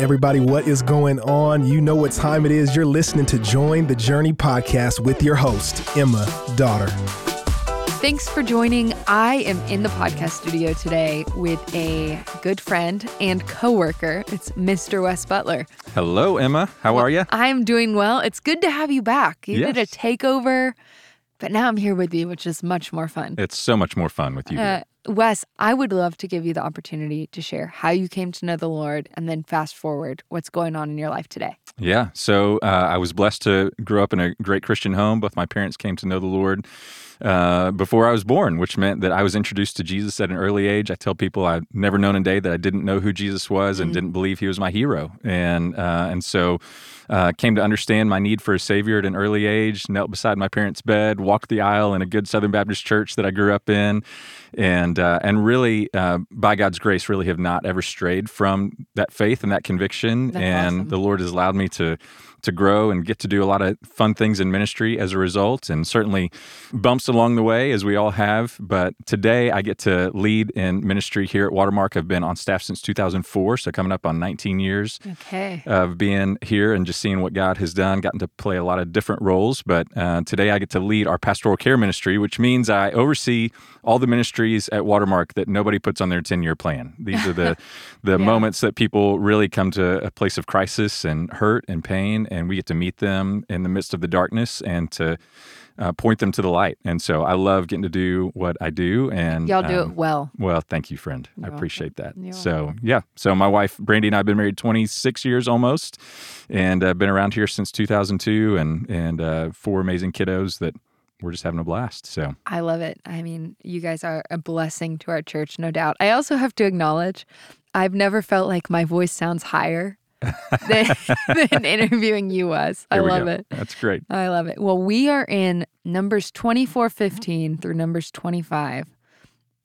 Everybody, what is going on? You know what time it is. You're listening to Join the Journey podcast with your host, Emma Dotter. Thanks for joining. I am in the podcast studio today with a good friend and coworker. It's Mr. Wes Butler. Hello, Emma. How well, are you? I'm doing well. It's good to have you back. You yes. did a takeover, but now I'm here with you, which is much more fun. It's so much more fun with you. Uh, Wes, I would love to give you the opportunity to share how you came to know the Lord and then fast forward what's going on in your life today. Yeah. So uh, I was blessed to grow up in a great Christian home. Both my parents came to know the Lord uh, before I was born, which meant that I was introduced to Jesus at an early age. I tell people I've never known a day that I didn't know who Jesus was and mm-hmm. didn't believe he was my hero. And, uh, and so uh, came to understand my need for a Savior at an early age, knelt beside my parents' bed, walked the aisle in a good Southern Baptist church that I grew up in, and, uh, and really, uh, by God's grace, really have not ever strayed from that faith and that conviction. That's and awesome. the Lord has allowed me to to grow and get to do a lot of fun things in ministry as a result, and certainly bumps along the way, as we all have. But today I get to lead in ministry here at Watermark. I've been on staff since 2004, so coming up on 19 years okay. of being here and just seeing what God has done. Gotten to play a lot of different roles, but uh, today I get to lead our pastoral care ministry, which means I oversee all the ministries at Watermark that nobody puts on their 10 year plan. These are the, the yeah. moments that people really come to a place of crisis and hurt and pain, and we get to meet them in the midst of the darkness and to uh, point them to the light. And so I love getting to do what I do. And y'all do um, it well. Well, thank you, friend. You're I appreciate welcome. that. You're so welcome. yeah, so my wife Brandy and I've been married 26 years almost, and I've uh, been around here since 2002, and and uh, four amazing kiddos that we're just having a blast. So I love it. I mean, you guys are a blessing to our church, no doubt. I also have to acknowledge, I've never felt like my voice sounds higher than, than interviewing you was. I love go. it. That's great. I love it. Well, we are in Numbers 24 15 through Numbers 25.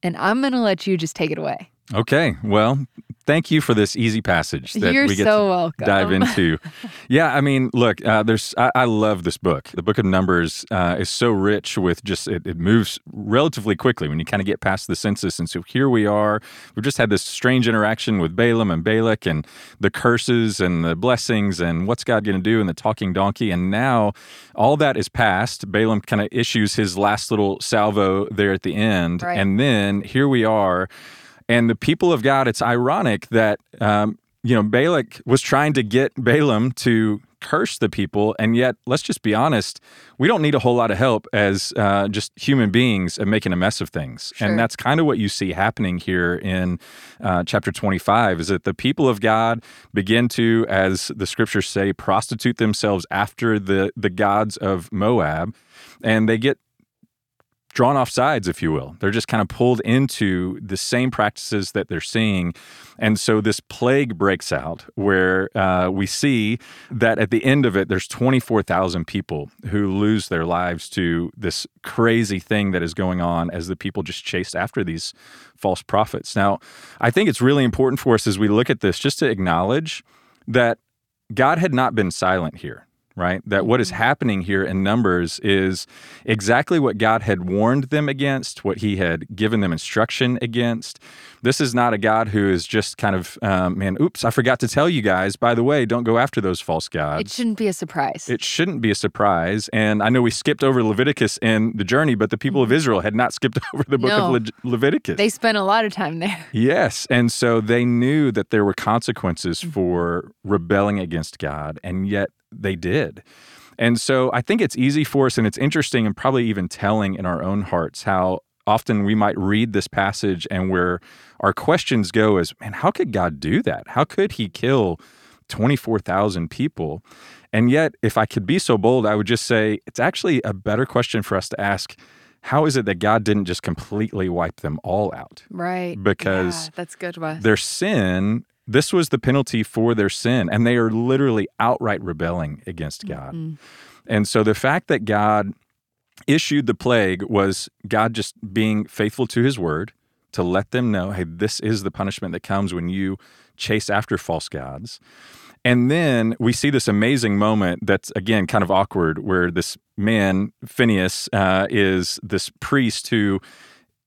And I'm going to let you just take it away. Okay. Well, thank you for this easy passage that You're we get so to welcome. dive into. yeah, I mean, look, uh, there's I, I, love this book. The Book of Numbers uh, is so rich with just it, it moves relatively quickly when you kind of get past the census, and so here we are. We've just had this strange interaction with Balaam and Balak, and the curses and the blessings, and what's God going to do, and the talking donkey, and now all that is past. Balaam kind of issues his last little salvo there at the end, right. and then here we are and the people of God, it's ironic that, um, you know, Balak was trying to get Balaam to curse the people. And yet, let's just be honest, we don't need a whole lot of help as uh, just human beings of making a mess of things. Sure. And that's kind of what you see happening here in uh, chapter 25 is that the people of God begin to, as the scriptures say, prostitute themselves after the, the gods of Moab. And they get drawn off sides, if you will. They're just kind of pulled into the same practices that they're seeing. And so this plague breaks out where uh, we see that at the end of it, there's 24,000 people who lose their lives to this crazy thing that is going on as the people just chase after these false prophets. Now, I think it's really important for us as we look at this just to acknowledge that God had not been silent here right? That what is mm-hmm. happening here in Numbers is exactly what God had warned them against, what He had given them instruction against. This is not a God who is just kind of, um, man, oops, I forgot to tell you guys, by the way, don't go after those false gods. It shouldn't be a surprise. It shouldn't be a surprise. And I know we skipped over Leviticus in the journey, but the people of mm-hmm. Israel had not skipped over the book no. of Le- Leviticus. They spent a lot of time there. Yes. And so they knew that there were consequences Mm-hmm. for rebelling against God, and yet they did. And so I think it's easy for us, and it's interesting and probably even telling in our own hearts how often we might read this passage and where our questions go is, man, how could God do that? How could He kill 24,000 people? And yet, if I could be so bold, I would just say it's actually a better question for us to ask how is it that God didn't just completely wipe them all out? Right. Because yeah, that's good, Wes. their sin this was the penalty for their sin, and they are literally outright rebelling against God. Mm-hmm. And so the fact that God issued the plague was God just being faithful to his word to let them know, hey, this is the punishment that comes when you chase after false gods. And then we see this amazing moment that's, again, kind of awkward, where this man, Phineas, uh, is this priest who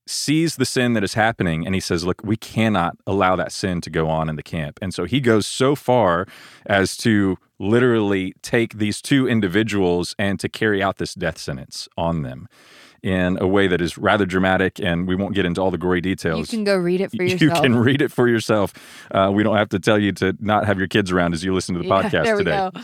sees the sin that is happening and he says, Look, we cannot allow that sin to go on in the camp. And so he goes so far as to literally take these two individuals and to carry out this death sentence on them in a way that is rather dramatic. And we won't get into all the gory details. You can go read it for yourself. You can read it for yourself. Uh, we don't have to tell you to not have your kids around as you listen to the Yeah, podcast there we today. go.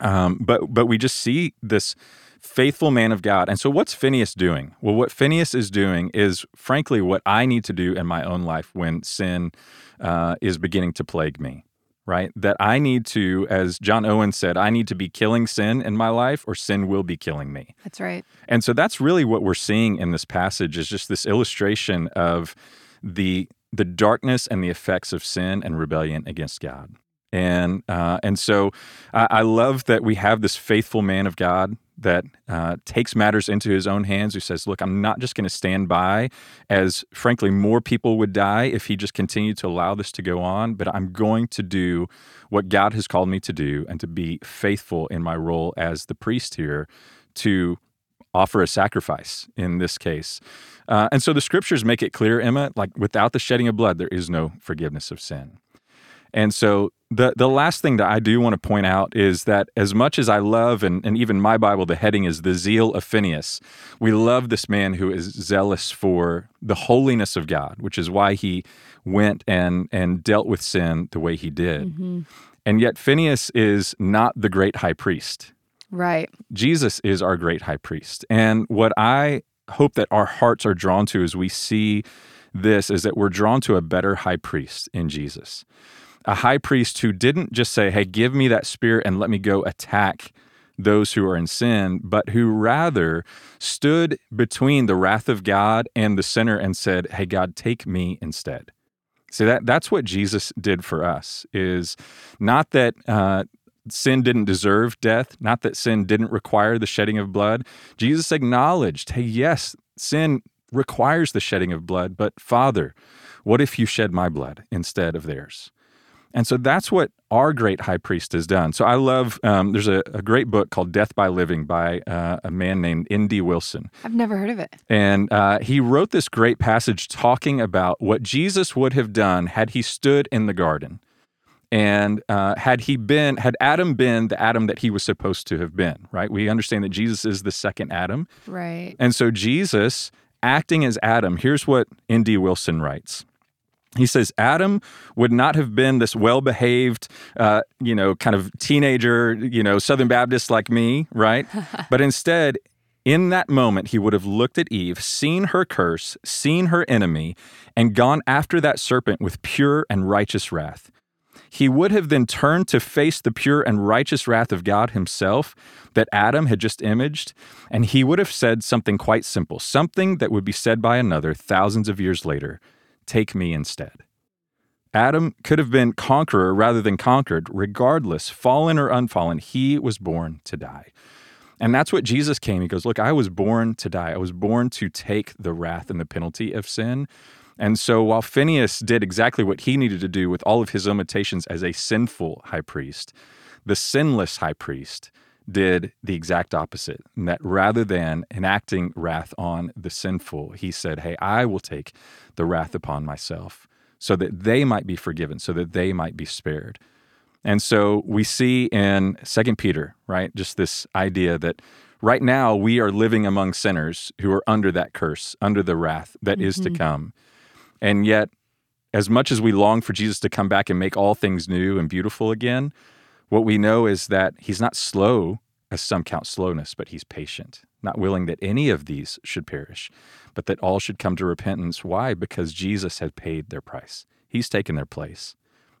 Um, but but we just see this faithful man of God. And so what's Phineas doing? Well, what Phineas is doing is frankly what I need to do in my own life when sin uh, is beginning to plague me. Right? That I need to, as John Owen said, I need to be killing sin in my life or sin will be killing me. That's right. And so that's really what we're seeing in this passage is just this illustration of the the darkness and the effects of sin and rebellion against God. And uh, and so I, I love that we have this faithful man of God that uh, takes matters into his own hands, who says, "Look, I'm not just going to stand by as, frankly, more people would die if he just continued to allow this to go on, but I'm going to do what God has called me to do, and to be faithful in my role as the priest here, to offer a sacrifice in this case. Uh, and so the scriptures make it clear, Emma, like without the shedding of blood, there is no forgiveness of sin. And so the the last thing that I do want to point out is that as much as I love and, and even my Bible, the heading is the zeal of Phineas, we love this man who is zealous for the holiness of God, which is why he went and and dealt with sin the way he did. Mm-hmm. And yet Phineas is not the great high priest. Right. Jesus is our great high priest. And what I hope that our hearts are drawn to as we see this is that we're drawn to a better high priest in Jesus. A high priest who didn't just say, Hey, give me that spirit and let me go attack those who are in sin, but who rather stood between the wrath of God and the sinner and said, Hey, God, take me instead. See that that's what Jesus did for us. Is not that uh, sin didn't deserve death, not that sin didn't require the shedding of blood. Jesus acknowledged, hey, yes, sin requires the shedding of blood, but Father, what if you shed my blood instead of theirs? And so that's what our great high priest has done. So I love, um, there's a, a, great book called Death by Living by uh, a man named N.D. Wilson. I've never heard of it. And uh, he wrote this great passage talking about what Jesus would have done had he stood in the garden. And uh, had he been, had Adam been the Adam that he was supposed to have been, right? We understand that Jesus is the second Adam. Right. And so Jesus, acting as Adam, here's what N.D. Wilson writes. He says Adam would not have been this well-behaved, uh, you know, kind of teenager, you know, Southern Baptist like me, right? but instead, in that moment, he would have looked at Eve, seen her curse, seen her enemy, and gone after that serpent with pure and righteous wrath. He would have then turned to face the pure and righteous wrath of God himself that Adam had just imaged, and he would have said something quite simple, something that would be said by another thousands of years later take me instead. Adam could have been conqueror rather than conquered. Regardless, fallen or unfallen, he was born to die. And that's what Jesus came. He goes, Look, I was born to die. I was born to take the wrath and the penalty of sin. And so while Phineas did exactly what he needed to do with all of his limitations as a sinful high priest, the sinless high priest did the exact opposite. And that rather than enacting wrath on the sinful, he said, Hey, I will take the wrath upon myself so that they might be forgiven, so that they might be spared. And so we see in Second Peter, right, just this idea that right now we are living among sinners who are under that curse, under the wrath that is to mm-hmm. come. And yet, as much as we long for Jesus to come back and make all things new and beautiful again, what we know is that he's not slow, as some count slowness, but he's patient, not willing that any of these should perish, but that all should come to repentance. Why? Because Jesus had paid their price, he's taken their place.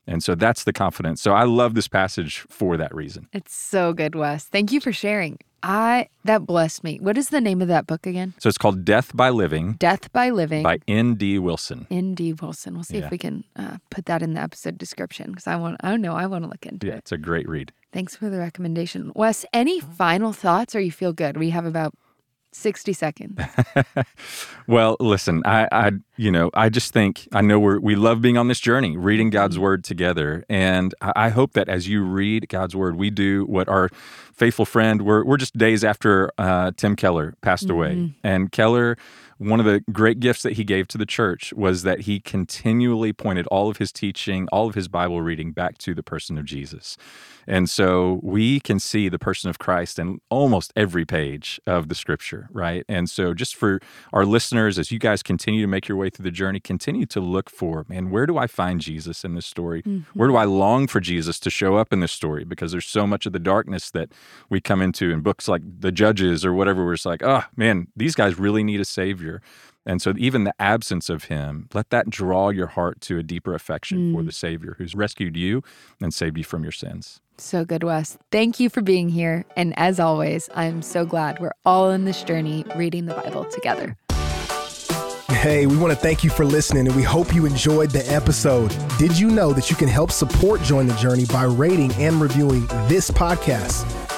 And so that's the confidence. So I love this passage for that reason. It's so good, Wes. Thank you for sharing. I that blessed me. What is the name of that book again? So it's called Death by Living Death by Living by N.D. Wilson. N.D. Wilson. We'll see Yeah. if we can uh, put that in the episode description because I want. I know I want to look into Yeah, it. Yeah, it's a great read. Thanks for the recommendation, Wes. Any final thoughts, or you feel good? We have about 60 seconds. well, listen, I, I, you know, I just think I know we're we love being on this journey, reading God's word together, and I, I hope that as you read God's word, we do what our faithful friend. We're we're just days after uh, Tim Keller passed away, and Keller one of the great gifts that he gave to the church was that he continually pointed all of his teaching, all of his Bible reading back to the person of Jesus. And so we can see the person of Christ in almost every page of the scripture, right? And so just for our listeners, as you guys continue to make your way through the journey, continue to look for, man, where do I find Jesus in this story? Mm-hmm. Where do I long for Jesus to show up in this story? Because there's so much of the darkness that we come into in books like The Judges or whatever, where it's like, oh, man, these guys really need a savior. And so, even the absence of him, let that draw your heart to a deeper affection mm. for the Savior who's rescued you and saved you from your sins. So good, Wes. Thank you for being here. And as always, I'm so glad we're all in this journey reading the Bible together. Hey, we want to thank you for listening and we hope you enjoyed the episode. Did you know that you can help support Join the Journey by rating and reviewing this podcast?